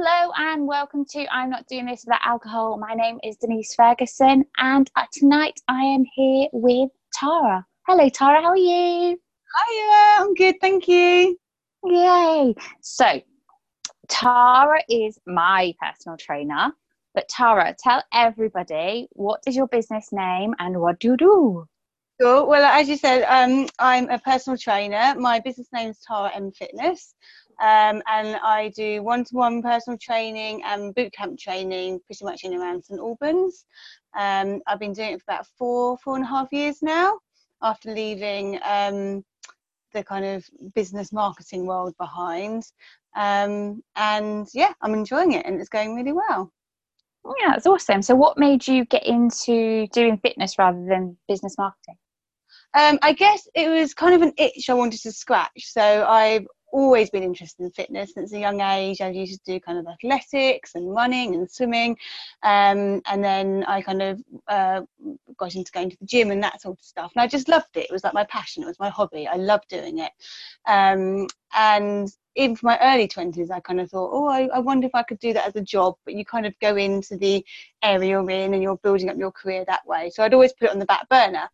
Hello and welcome to I'm Not Doing This Without Alcohol. My name is Denise Ferguson and uh, tonight I am here with Tara. Hello, Tara, how are you? Hiya, I'm good, thank you. Yay! So, Tara is my personal trainer. But Tara, tell everybody what is your business name and what do you do? Cool. Well, as you said, um, I'm a personal trainer. My business name is Tara M Fitness. Um, and I do one-to-one personal training and boot camp training pretty much in around St Albans. Um, I've been doing it for about four, four and a half years now after leaving um, the kind of business marketing world behind. Um, and yeah, I'm enjoying it and it's going really well. Yeah, that's awesome. So, what made you get into doing fitness rather than business marketing? Um, I guess it was kind of an itch I wanted to scratch. So I've always been interested in fitness since a young age. I used to do kind of athletics and running and swimming, um, and then I kind of uh, got into going to the gym and that sort of stuff. And I just loved it. It was like my passion. It was my hobby. I loved doing it. Um, and even for my early 20s, I kind of thought, oh, I, I, wonder if I could do that as a job. But you kind of go into the area you're in and you're building up your career that way. So I'd always put it on the back burner.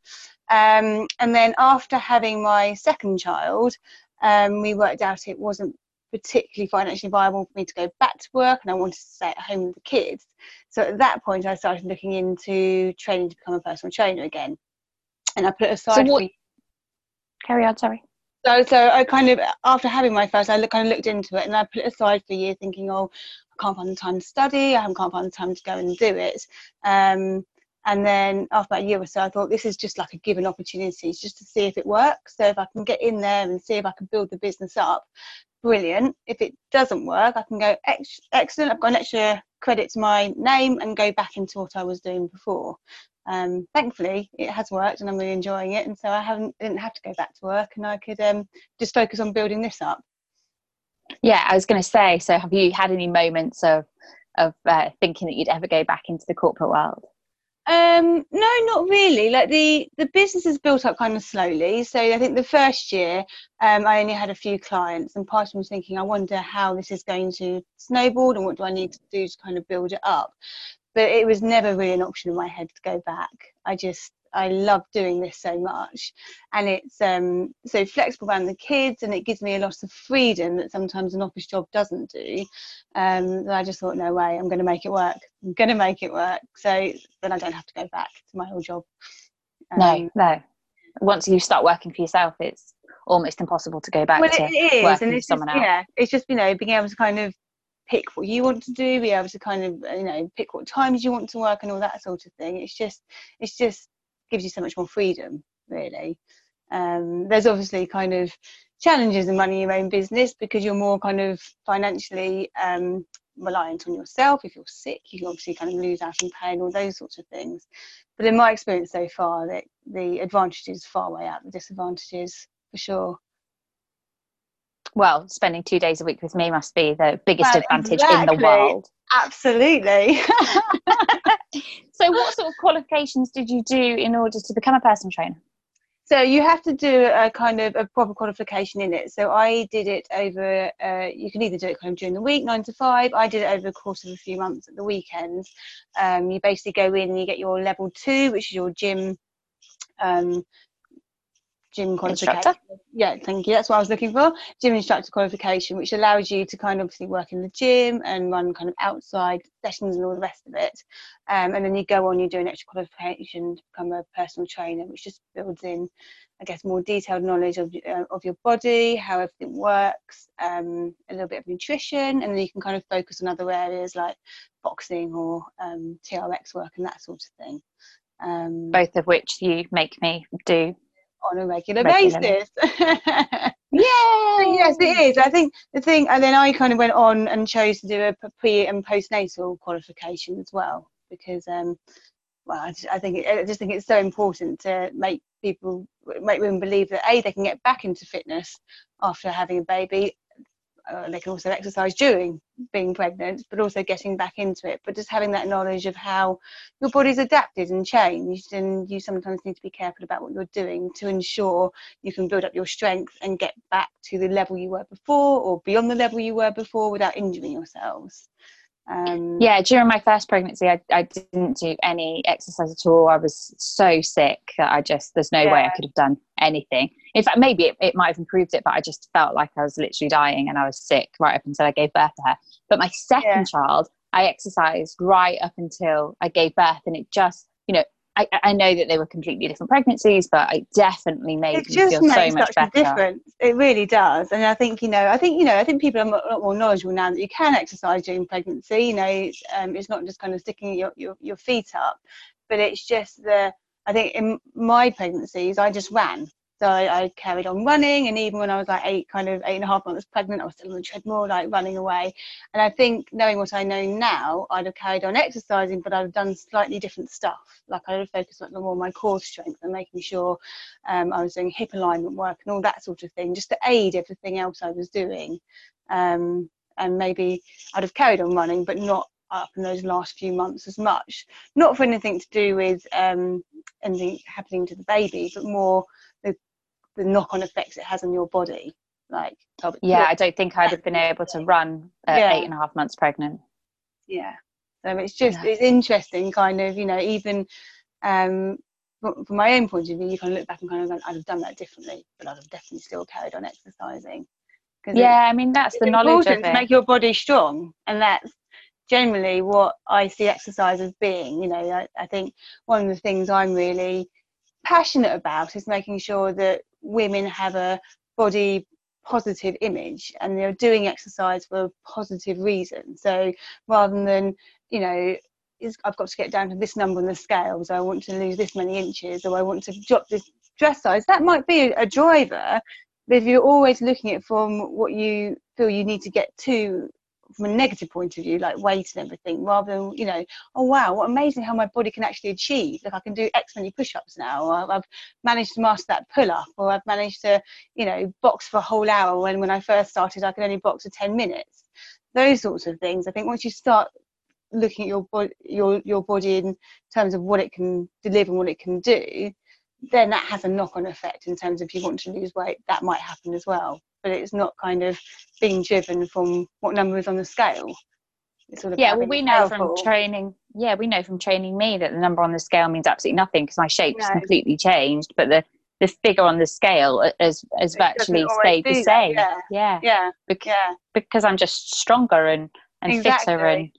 Um, and then after having my second child, um, we worked out it wasn't particularly financially viable for me to go back to work and I wanted to stay at home with the kids. So at that point, I started looking into training to become a personal trainer again. And I put it aside. So what, carry on, sorry. So, so I kind of, after having my first, I look, kind of looked into it and I put it aside for a year thinking, oh, I can't find the time to study, I can't find the time to go and do it. Um, and then after a year or so, I thought this is just like a given opportunity it's just to see if it works. So if I can get in there and see if I can build the business up, brilliant. If it doesn't work, I can go excellent. I've got an extra credit to my name and go back into what I was doing before. Um, thankfully, it has worked and I'm really enjoying it. And so I haven't didn't have to go back to work and I could um, just focus on building this up. Yeah, I was going to say. So have you had any moments of of uh, thinking that you'd ever go back into the corporate world? Um, no, not really. Like the the business has built up kind of slowly. So I think the first year, um, I only had a few clients, and part of me was thinking, I wonder how this is going to snowball, and what do I need to do to kind of build it up. But it was never really an option in my head to go back. I just I love doing this so much, and it's um, so flexible around the kids, and it gives me a lot of freedom that sometimes an office job doesn't do. Um, I just thought, no way, I'm going to make it work. I'm going to make it work. So then I don't have to go back to my old job. Um, no, no. Once you start working for yourself, it's almost impossible to go back well, to it is, and it's someone just, else. Yeah, it's just you know being able to kind of pick what you want to do, be able to kind of you know pick what times you want to work and all that sort of thing. It's just it's just gives you so much more freedom, really. Um, there's obviously kind of challenges in running your own business because you're more kind of financially um, reliant on yourself. If you're sick, you can obviously kind of lose out on pay and all those sorts of things. But in my experience so far, that the advantages far way out the disadvantages for sure. Well, spending two days a week with me must be the biggest well, advantage exactly. in the world. Absolutely. so, what sort of qualifications did you do in order to become a personal trainer? So you have to do a kind of a proper qualification in it. So I did it over. Uh, you can either do it kind of during the week, nine to five. I did it over the course of a few months at the weekends. Um, you basically go in and you get your level two, which is your gym um, gym qualification. Instructor? Yeah, thank you. That's what I was looking for. Gym instructor qualification, which allows you to kind of obviously work in the gym and run kind of outside sessions and all the rest of it. Um, and then you go on, you do an extra qualification to become a personal trainer, which just builds in, I guess, more detailed knowledge of uh, of your body, how everything works, um, a little bit of nutrition, and then you can kind of focus on other areas like boxing or um, TRX work and that sort of thing. Um, Both of which you make me do on a regular basis. Yeah, yes, it is. I think the thing, and then I kind of went on and chose to do a pre and postnatal qualification as well because, um, well, I, just, I think I just think it's so important to make people, make women believe that a they can get back into fitness after having a baby. Uh, they can also exercise during being pregnant, but also getting back into it. But just having that knowledge of how your body's adapted and changed, and you sometimes need to be careful about what you're doing to ensure you can build up your strength and get back to the level you were before or beyond the level you were before without injuring yourselves. Um, yeah, during my first pregnancy, I, I didn't do any exercise at all. I was so sick that I just, there's no yeah. way I could have done anything. In fact, maybe it, it might have improved it, but I just felt like I was literally dying and I was sick right up until I gave birth to her. But my second yeah. child, I exercised right up until I gave birth, and it just, you know, I, I, know that they were completely different pregnancies, but it definitely made it me feel so much better. difference. It really does, and I think you know, I think you know, I think people are a lot more knowledgeable now that you can exercise during pregnancy. You know, um, it's not just kind of sticking your, your your feet up, but it's just the. I think in my pregnancies, I just ran. So I, I, carried on running, and even when I was like eight, kind of eight and a half months pregnant, I was still on the treadmill, like running away. And I think knowing what I know now, I'd have carried on exercising, but I'd have done slightly different stuff. Like I would have focused on more my core strength and making sure um, I was doing hip alignment work and all that sort of thing, just to aid everything else I was doing. Um, and maybe I'd have carried on running, but not up in those last few months as much. Not for anything to do with um, anything happening to the baby, but more the knock-on effects it has on your body like yeah i don't think i'd have been able to run at yeah. eight and a half months pregnant yeah so it's just yeah. it's interesting kind of you know even um from my own point of view you kind of look back and kind of go i'd have done that differently but i'd have definitely still carried on exercising yeah i mean that's the knowledge of it. to make your body strong and that's generally what i see exercise as being you know I, I think one of the things i'm really passionate about is making sure that women have a body positive image and they're doing exercise for a positive reason. So rather than, you know, I've got to get down to this number on the scales, I want to lose this many inches, or I want to drop this dress size, that might be a driver. But if you're always looking at from what you feel you need to get to from a negative point of view, like weight and everything, rather than, you know, oh wow, what amazing how my body can actually achieve. Like I can do X many push ups now, or I've managed to master that pull up, or I've managed to, you know, box for a whole hour when when I first started I could only box for 10 minutes. Those sorts of things. I think once you start looking at your body your your body in terms of what it can deliver and what it can do, then that has a knock on effect in terms of if you want to lose weight, that might happen as well but it's not kind of being driven from what number is on the scale. Sort of yeah, well, we know powerful. from training. Yeah, we know from training me that the number on the scale means absolutely nothing because my shape's no. completely changed, but the the figure on the scale has has virtually stayed the same. Yeah, yeah, yeah. yeah. Because I'm just stronger and and exactly. fitter and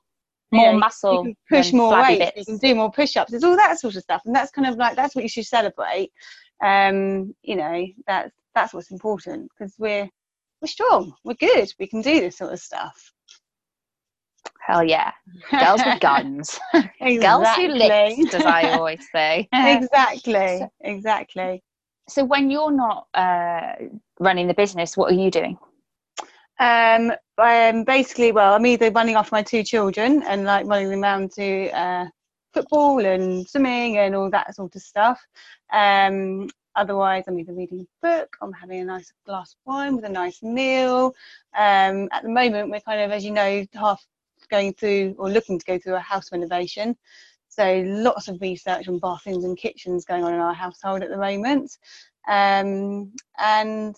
more yeah, muscle. You can push more weight. Bits. You can do more push-ups. It's all that sort of stuff, and that's kind of like that's what you should celebrate. Um, you know, that's that's what's important because we're we're strong, we're good, we can do this sort of stuff. Hell yeah. Girls with guns. exactly. Girls who lift, as I always say. exactly. So, exactly. So when you're not uh, running the business, what are you doing? Um, um, basically, well, I'm either running off my two children and like running them around to uh, football and swimming and all that sort of stuff. Um, Otherwise, I'm either reading a book, I'm having a nice glass of wine with a nice meal. Um, at the moment, we're kind of, as you know, half going through or looking to go through a house renovation. So lots of research on bathrooms and kitchens going on in our household at the moment. Um, and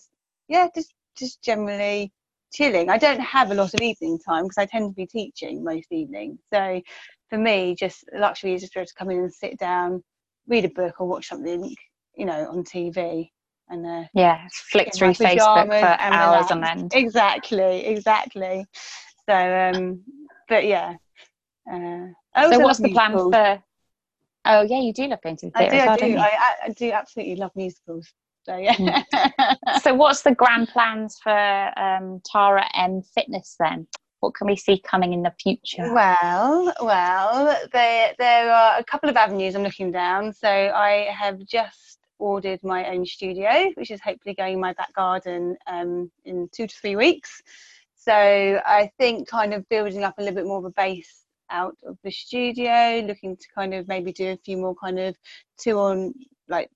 yeah, just just generally chilling. I don't have a lot of evening time because I tend to be teaching most evenings. So for me, just luxury is just to come in and sit down, read a book or watch something you know, on TV. And uh, yeah, flick through Facebook for hours on end. Exactly, exactly. So, um, but yeah. Uh, so, what's the plan for? Oh yeah, you do love going to the theatre. I do. I, do. I, I, do absolutely love musicals. So yeah. Hmm. so, what's the grand plans for um, Tara M Fitness then? What can we see coming in the future? Well, well, there there are a couple of avenues I'm looking down. So I have just ordered my own studio, which is hopefully going in my back garden um, in two to three weeks. So I think kind of building up a little bit more of a base out of the studio, looking to kind of maybe do a few more kind of two on like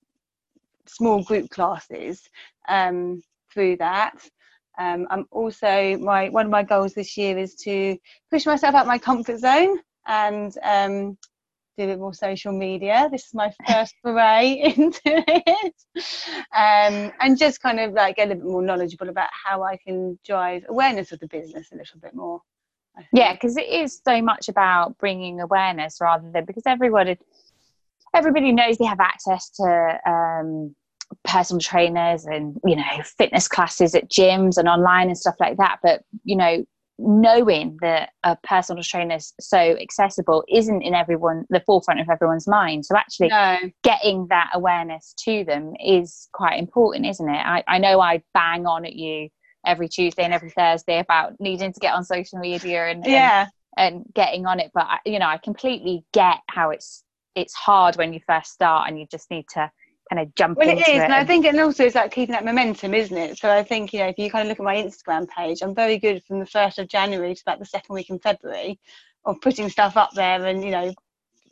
small group classes um, through that. Um, I'm also my one of my goals this year is to push myself out my comfort zone and um, do a bit more social media. This is my first foray into it, um, and just kind of like get a bit more knowledgeable about how I can drive awareness of the business a little bit more. Yeah, because it is so much about bringing awareness rather than because everyone, everybody knows they have access to um, personal trainers and you know fitness classes at gyms and online and stuff like that. But you know, knowing that a personal trainer is so accessible isn't in everyone the forefront of everyone's mind. So actually no. getting that awareness to them is quite important isn't it? I, I know i bang on at you every tuesday and every thursday about needing to get on social media and yeah. and, and getting on it but I, you know i completely get how it's it's hard when you first start and you just need to kind of jump well it is it and i think and also it's like keeping that momentum isn't it? So i think you know if you kind of look at my instagram page i'm very good from the 1st of january to about the second week in february of putting stuff up there and you know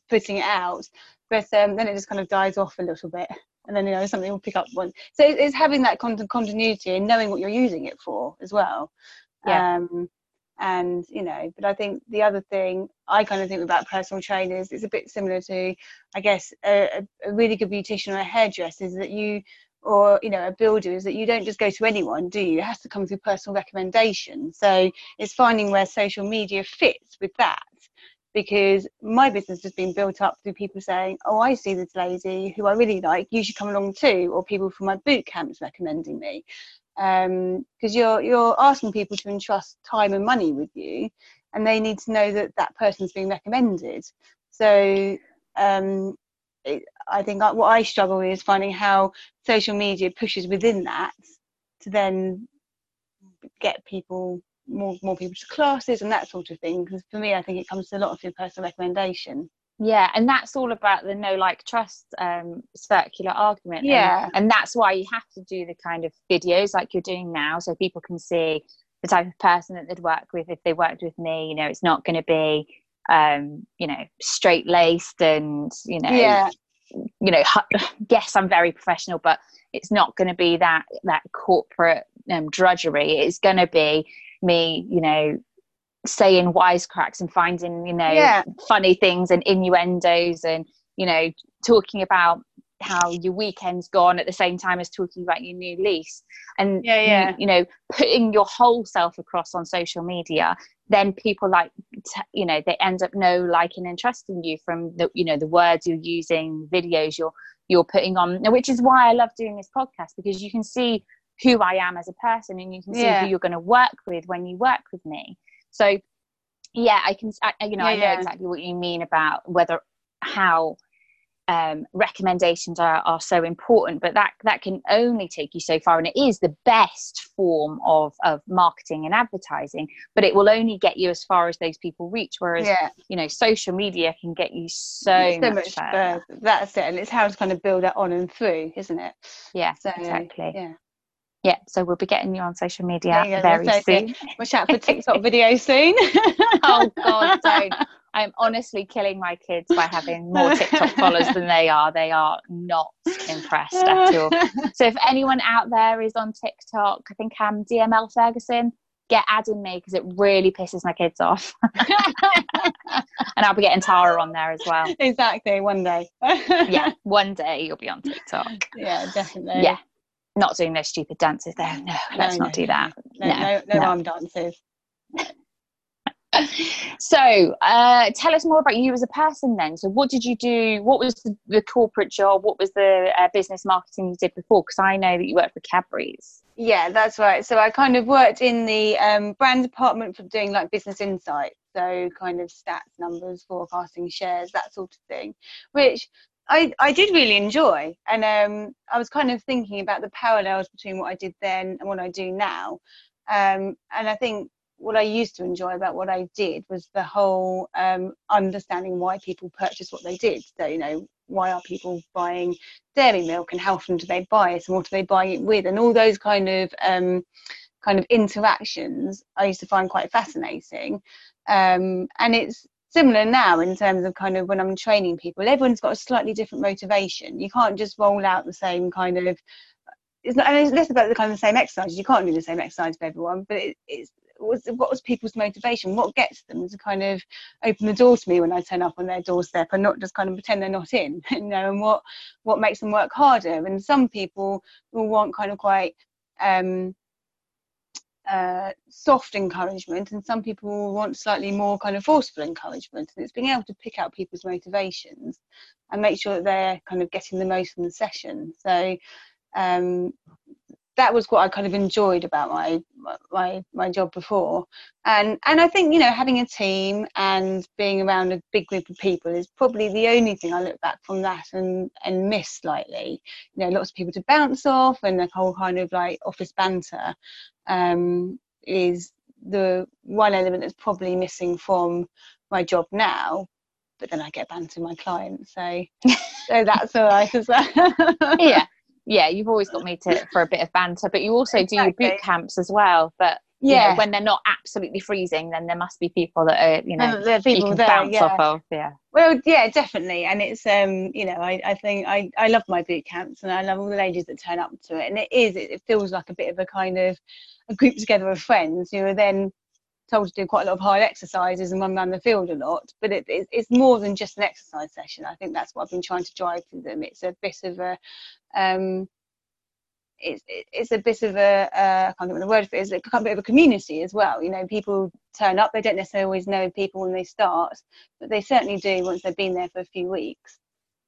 putting it out. But um, then it just kind of dies off a little bit and then you know something will pick up one so it's having that content continuity and knowing what you're using it for as well. Yeah. um and you know but i think the other thing i kind of think about personal trainers is a bit similar to i guess a, a really good beautician or a hairdresser is that you or you know a builder is that you don't just go to anyone do you? It has to come through personal recommendation. So it's finding where social media fits with that. Because my business has been built up through people saying oh i see this lady who i really like you should come along too or people from my boot camps recommending me because um, you're you're asking people to entrust time and money with you, and they need to know that that person's being recommended. So um, it, I think what I struggle with is finding how social media pushes within that to then get people more more people to classes and that sort of thing. Because for me, I think it comes to a lot of your personal recommendation yeah and that's all about the no like trust um, circular argument yeah and, and, that's why you have to do the kind of videos like you're doing now so people can see the type of person that they'd work with if they worked with me you know it's not going to be um, you know straight laced and you know yeah. you know guess i'm very professional but it's not going to be that that corporate um, drudgery it's going to be me you know saying wisecracks and finding you know yeah. funny things and innuendos and you know talking about how your weekend's gone at the same time as talking about your new lease and yeah, yeah. You, you know putting your whole self across on social media then people like t- you know they end up know liking and trusting you from the you know the words you're using videos you're you're putting on which is why i love doing this podcast because you can see who i am as a person and you can see yeah. who you're going to work with when you work with me so yeah, I can, I, you know, yeah, I know yeah. exactly what you mean about whether how um, recommendations are, are so important, but that that can only take you so far, and it is the best form of of marketing and advertising. But it will only get you as far as those people reach. Whereas, yeah. you know, social media can get you so, so much, further. further. That's it, and it's how to kind of build that on and through, isn't it? Yeah, so, exactly. Yeah yeah so we'll be getting you on social media very we'll soon. Watch out for tiktok videos soon. Oh god don't. I'm honestly killing my kids by having more tiktok followers than they are. They are not impressed at all. So if anyone out there is on tiktok i think um, i'm dml ferguson get adding me because it really pisses my kids off. And i'll be getting tara on there as well. Exactly one day. Yeah one day you'll be on tiktok. Yeah definitely. Yeah not doing those stupid dances there. No, let's no, not no, do that. No, no, no, arm dances. so, uh, tell us more about you as a person then. So, what did you do? What was the, the corporate job? What was the uh, business marketing you did before? Because I know that you worked for Cadbury's. Yeah, that's right. So, I kind of worked in the um, brand department for doing like business insight. So, kind of stats, numbers, forecasting, shares, that sort of thing, which I, I did really enjoy and um, I was kind of thinking about the parallels between what I did then and what I do now. Um, and I think what I used to enjoy about what I did was the whole um, understanding why people purchase what they did. So you know why are people buying dairy milk and how often do they buy it and what are they buying it with? And all those kind of um, kind of interactions I used to find quite fascinating. Um, and it's similar now in terms of kind of when I'm training people, everyone's got a slightly different motivation. You can't just roll out the same kind of it's not and it's less about the kind of same exercises. You can't do the same exercise for everyone but it, it's was what was people's motivation? What gets them to kind of open the door to me when i turn up on their doorstep and not just kind of pretend they're not in you know and what what makes them work harder? And some people will want kind of quite um uh, soft encouragement and some people want slightly more kind of forceful encouragement and it's being able to pick out people's motivations and make sure that they're kind of getting the most from the session. So um, that was what I kind of enjoyed about my my my job before, and and I think you know having a team and being around a big group of people is probably the only thing I look back from that and and miss slightly. You know, lots of people to bounce off and the whole kind of like office banter um, is the one element that's probably missing from my job now. But then I get banter my clients, so so that's all right as well. yeah yeah, you've always got me to for a bit of banter, but you also exactly. do your boot camps as well. But yeah, know, when they're not absolutely freezing, then there must be people that are you know there are people you can there, bounce yeah. off of. Yeah. Well, yeah, definitely, and it's um you know I, I think I I love my boot camps and I love all the ladies that turn up to it, and it is it, it feels like a bit of a kind of a group together of friends who are then told to do quite a lot of hard exercises and run around the field a lot. But it, it, it's more than just an exercise session. I think that's what I've been trying to drive through them. It's a bit of a um, it's it's a bit of a uh, I can't remember the word for it. It's a bit of a community as well. You know, people turn up. They don't necessarily always know people when they start, but they certainly do once they've been there for a few weeks.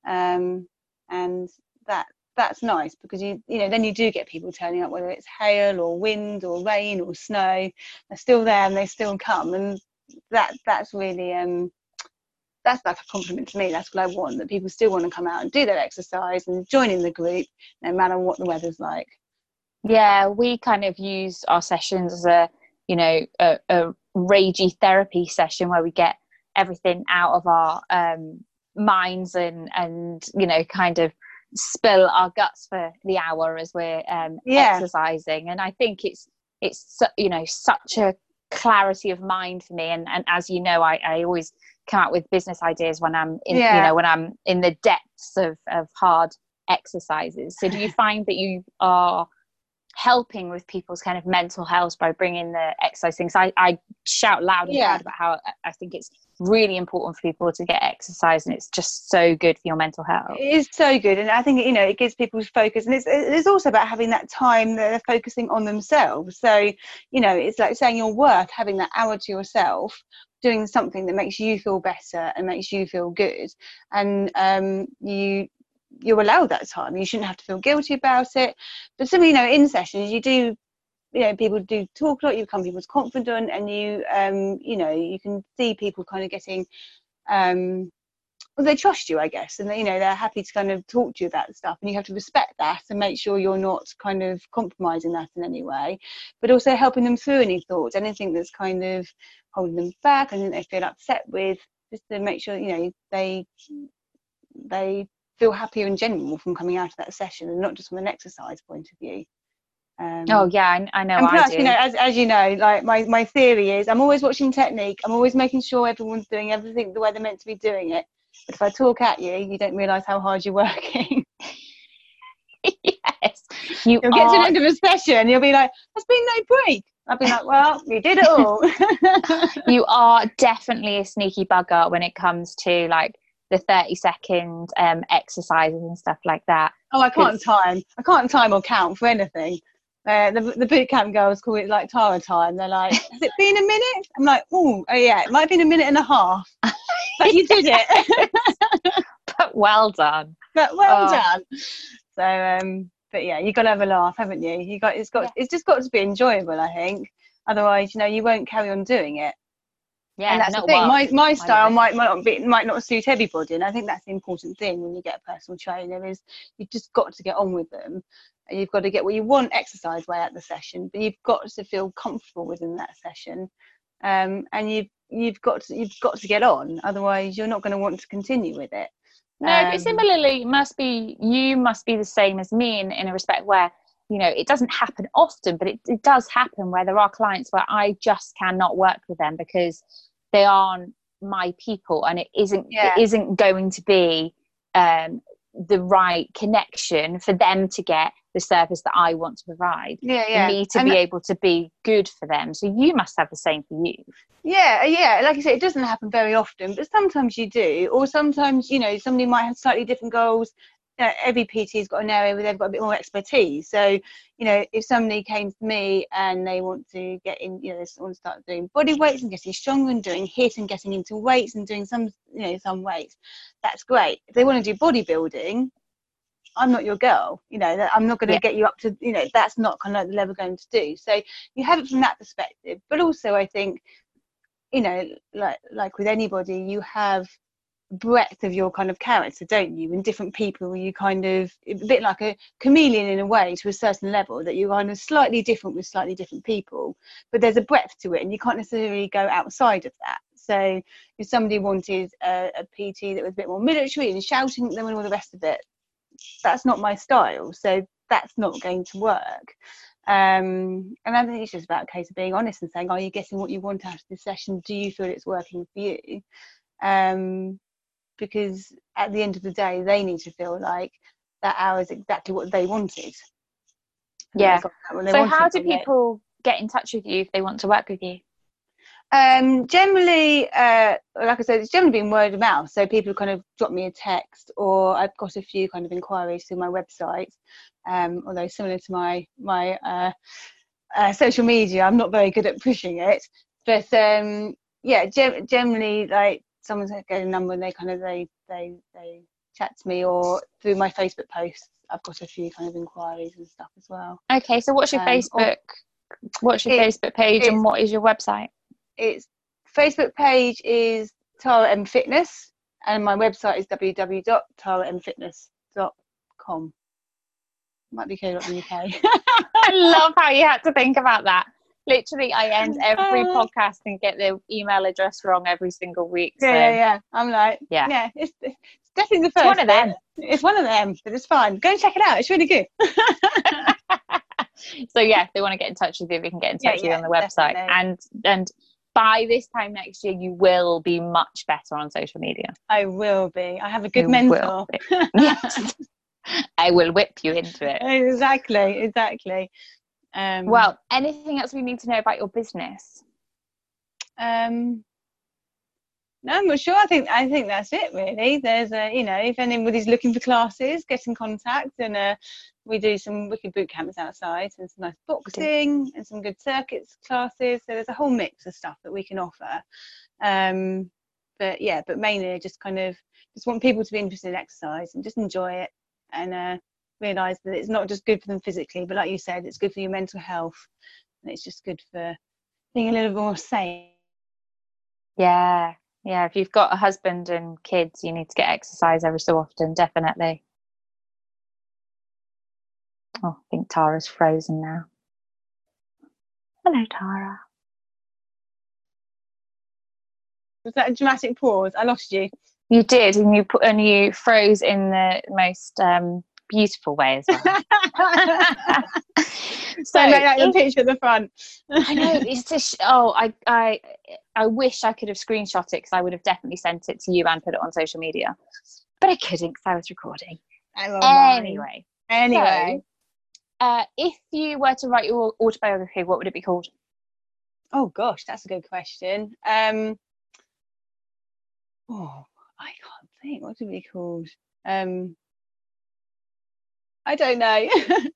Um, and that that's nice because you you know then you do get people turning up whether it's hail or wind or rain or snow they're still there and they still come and that that's really um that's like a compliment to me. That's what i want that people still want to come out and do that exercise and join in the group no matter what the weather's like. Yeah we kind of use our sessions as a you know a, a ragey therapy session where we get everything out of our um minds and and you know kind of spill our guts for the hour as we're um, yeah. exercising. And i think it's it's you know such a clarity of mind for me. And, and as you know I, I always come out with business ideas when i'm in yeah. you know when i'm in the depths of, of hard exercises so do you find that you are helping with people's kind of mental health by bringing the exercise things. I, I shout loud and yeah. loud about how I think it's really important for people to get exercise and it's just so good for your mental health. It is so good. And I think, you know, it gives people focus and it's, it's also about having that time that they're focusing on themselves. So, you know, it's like saying you're worth having that hour to yourself doing something that makes you feel better and makes you feel good and um, you you're allowed that time. You shouldn't have to feel guilty about it. But some, you know, in sessions, you do, you know, people do talk a lot. You become people's confidant and you, um, you know, you can see people kind of getting, um, well, they trust you, I guess, and they, you know, they're happy to kind of talk to you about stuff, and you have to respect that and make sure you're not kind of compromising that in any way, but also helping them through any thoughts, anything that's kind of holding them back, and they feel upset with, just to make sure you know they they feel happier in general from coming out of that session and not just from an exercise point of view. Um, oh yeah, I, I know. And plus, you know, as, as you know, like my, my theory is, I'm always watching technique. I'm always making sure everyone's doing everything the way they're meant to be doing it. But if I talk at you, you don't realise how hard you're working. yes, you will get to the end of a session, you'll be like, "There's been no break." I'll be like, "Well, you did it all." you are definitely a sneaky bugger when it comes to like the 30 second um, exercises and stuff like that. Oh, I can't time. I can't time or count for anything. Uh, the, the boot camp girls call it like Tara time. They're like, has it been a minute? I'm like, oh, oh yeah, it might have been a minute and a half, but you did it. but well done. But well oh. done. So, um, but yeah, you got to have a laugh, haven't you? You got it's got yeah. it's just got to be enjoyable. I think. Otherwise, you know, you won't carry on doing it. Yeah, and that's the thing. Well, my my style might might not be might not suit everybody, and I think that's the important thing when you get a personal trainer is you've just got to get on with them. And you've got to get what you want exercise way at the session, but you've got to feel comfortable within that session, um, and you've you've got to, you've got to get on. Otherwise, you're not going to want to continue with it. No, um, but similarly, must be you must be the same as me in in a respect where you know it doesn't happen often but it, it does happen where there are clients where i just cannot work with them because they aren't my people and it isn't yeah. it isn't going to be um the right connection for them to get the service that I want to provide. Yeah, yeah. For me to And be able to be good for them. So you must have the same for you. Yeah, uh, yeah. Like I say, it doesn't happen very often, but sometimes you do. Or sometimes, you know, somebody might have slightly different goals. You know, every PT's got an area where they've got a bit more expertise. So, you know, if somebody came to me and they want to get in, you know, they want to start doing body weights and getting stronger and doing HIIT and getting into weights and doing some, you know, some weights, that's great. If they want to do bodybuilding, I'm not your girl. You know, I'm not going to Yeah. get you up to, you know, that's not kind of the level going to do. So you have it from that perspective. But also, I think, you know, like like with anybody, you have breadth of your kind of character, don't you? And different people, you kind of a bit like a chameleon in a way to a certain level that you're kind of slightly different with slightly different people, but there's a breadth to it, and you can't necessarily go outside of that. So if somebody wanted a, a PT that was a bit more military and shouting at them and all the rest of it, that's not my style. So that's not going to work. Um, and I think it's just about a case of being honest and saying, are you getting what you want out of this session? Do you feel it's working for you? Um, because at the end of the day, they need to feel like that hour is exactly what they wanted. Yeah. got that when they So wanted how do from it. people get in touch with you if they want to work with you? Um, generally, uh, like I said, it's generally been word of mouth. So people kind of drop me a text, or I've got a few kind of inquiries through my website. Um, although similar to my my uh, uh, social media, I'm not very good at pushing it. But um, yeah, gen- generally, like someone's got a number and they kind of they they they chat to me, or through my Facebook posts, I've got a few kind of inquiries and stuff as well. Okay, so what's your Um, or- Facebook? What's your Facebook page and what is your website? its Facebook page is Tara M Fitness, and my website is www.taramfitness.com. Might be co.uk. I love how you had to think about that. Literally, I end every Uh. podcast and get the email address wrong every single week. So yeah, yeah, yeah. I'm like, Yeah. yeah, it's, it's definitely the It's first. one of them. It's one of them, but it's fine. Go and check it out. It's really good. so yeah, if they want to get in touch with you, we can get in Yeah, touch with you yeah, on the website. definitely. And and by this time next year, you will be much better on social media. I will be. I have a good You mentor. I will whip you into it. exactly, exactly. Um, Well, anything else we need to know about your business? Um, no, I'm not sure. I think I think that's it really. There's a you know if anybody's looking for classes, get in contact, and uh, we do some wicked boot camps outside and some nice boxing and some good circuits classes. So there's a whole mix of stuff that we can offer. Um, but yeah, but mainly I just kind of just want people to be interested in exercise and just enjoy it and uh, realize that it's not just good for them physically, but like you said, it's good for your mental health and it's just good for being a little more sane. Yeah, yeah. If you've got a husband and kids, you need to get exercise every so often, definitely. Oh, I think Tara's frozen now. Hello, Tara. Was that a dramatic pause? I lost you. You did, and you put and you froze in the most um, beautiful way as well. so I out the picture at the front. I know it's just oh I I I wish I could have screenshot it because I would have definitely sent it to you and put it on social media, but I couldn't because I was recording. Mind. Anyway, Anyway. uh, if you were to write your autobiography, what would it be called? Oh gosh, that's a good question. Um. Oh, I can't think. What would it be called? Um. I don't know.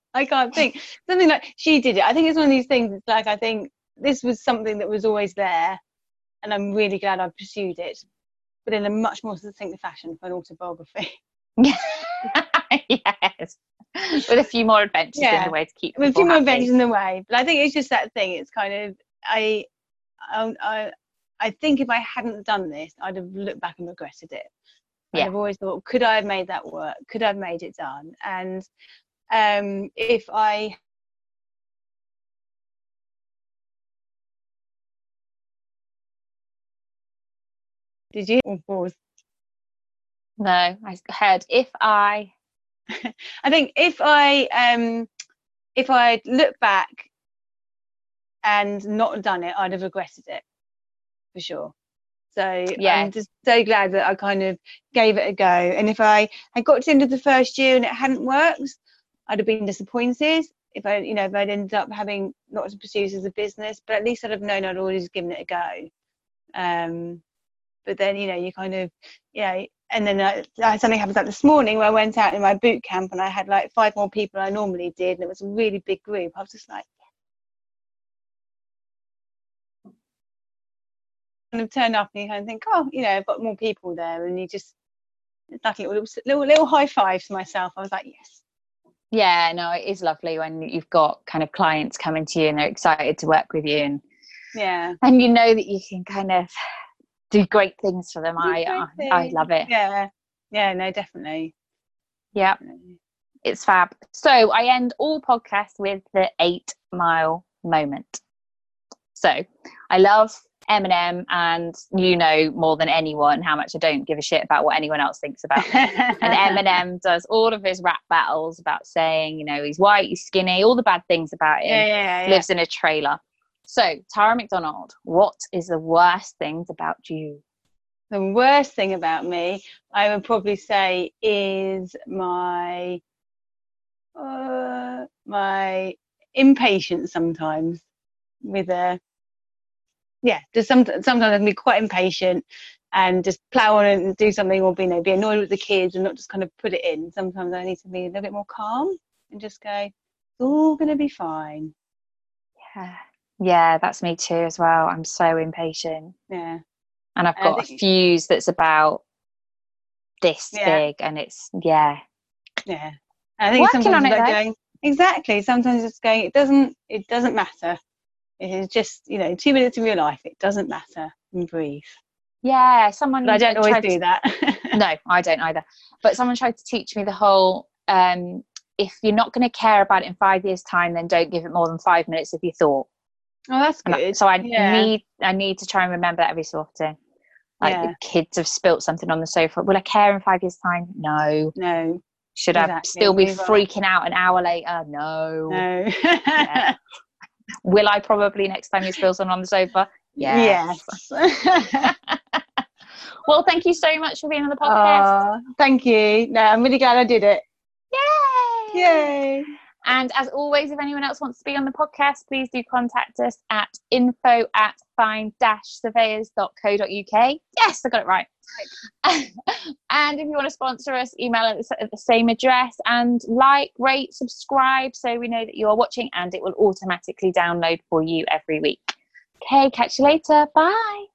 I can't think. Something like she did it. I think it's one of these things. It's like I think this was something that was always there, and I'm really glad I pursued it, but in a much more succinct fashion for an autobiography. yes, with a few more adventures in the way to keep with a few more happy. adventures in the way. But I think it's just that thing. It's kind of I, I, I, I think if I hadn't done this, I'd have looked back and regretted it. Yeah. I've always thought, could I have made that work? Could I have made it done? And um, if I did you or pause? No, I heard if I I think if I um if I look back and not done it, I'd have regretted it for sure. So yeah. I'm just so glad that I kind of gave it a go. And if I had got to the end of the first year and it hadn't worked, I'd have been disappointed. If I, you know, if I'd ended up having lots of pursuits as a business, but at least I'd have known I'd always given it a go. Um, but then, you know, you kind of, yeah, and then uh, something happens like this morning where I went out in my boot camp and I had like five more people I normally did, and it was a really big group. I was just like, of turn up and you kind of think, oh, you know, I've got more people there, and you just it's like little, little little high five to myself. I was like, yes. Yeah, no, it is lovely when you've got kind of clients coming to you and they're excited to work with you, and yeah, and you know that you can kind of do great things for them. I, I, I love it. Yeah, yeah, no, definitely. Yeah, it's fab. So I end all podcasts with the eight mile moment. So I love Eminem, and you know more than anyone how much I don't give a shit about what anyone else thinks about me. and Eminem does all of his rap battles about saying, you know, he's white, he's skinny, all the bad things about him. Yeah, yeah, yeah. Lives in a trailer. So, Tara Macdonald, what is the worst things about you? The worst thing about me, I would probably say, is my uh, my impatience sometimes with a yeah, just some, sometimes I can be quite impatient and just plow on and do something or be, you know, be annoyed with the kids and not just kind of put it in. Sometimes I need to be a little bit more calm and just go, it's all going to be fine. Yeah. Yeah, that's me too as well. I'm so impatient. Yeah. And I've got a fuse that's about this yeah. big and it's yeah. Yeah. I think Working sometimes on it, going exactly. Sometimes it's going it doesn't it doesn't matter. It is just, you know, two minutes of your life, it doesn't matter. And breathe. Yeah, someone but I don't always do that. no, I don't either. But someone tried to teach me the whole um if you're not going to care about it in five years' time, then don't give it more than five minutes of your thought. Oh, that's good. I, so I yeah. need I need to try and remember that every so often. Like yeah. the kids have spilt something on the sofa. Will I care in five years' time? No. No. Should exactly. I still be freaking out an hour later? No. No. yeah. Will I probably next time you spill something on the sofa? Yes. yes. well, thank you so much for being on the podcast. thank you. No, I'm really glad I did it. Yay! Yay! And as always, if anyone else wants to be on the podcast, please do contact us at info at find-surveyors.co.uk. Yes, I got it right. and if you want to sponsor us, email us at the same address and like, rate, subscribe so we know that you are watching and it will automatically download for you every week. Okay, catch you later. Bye.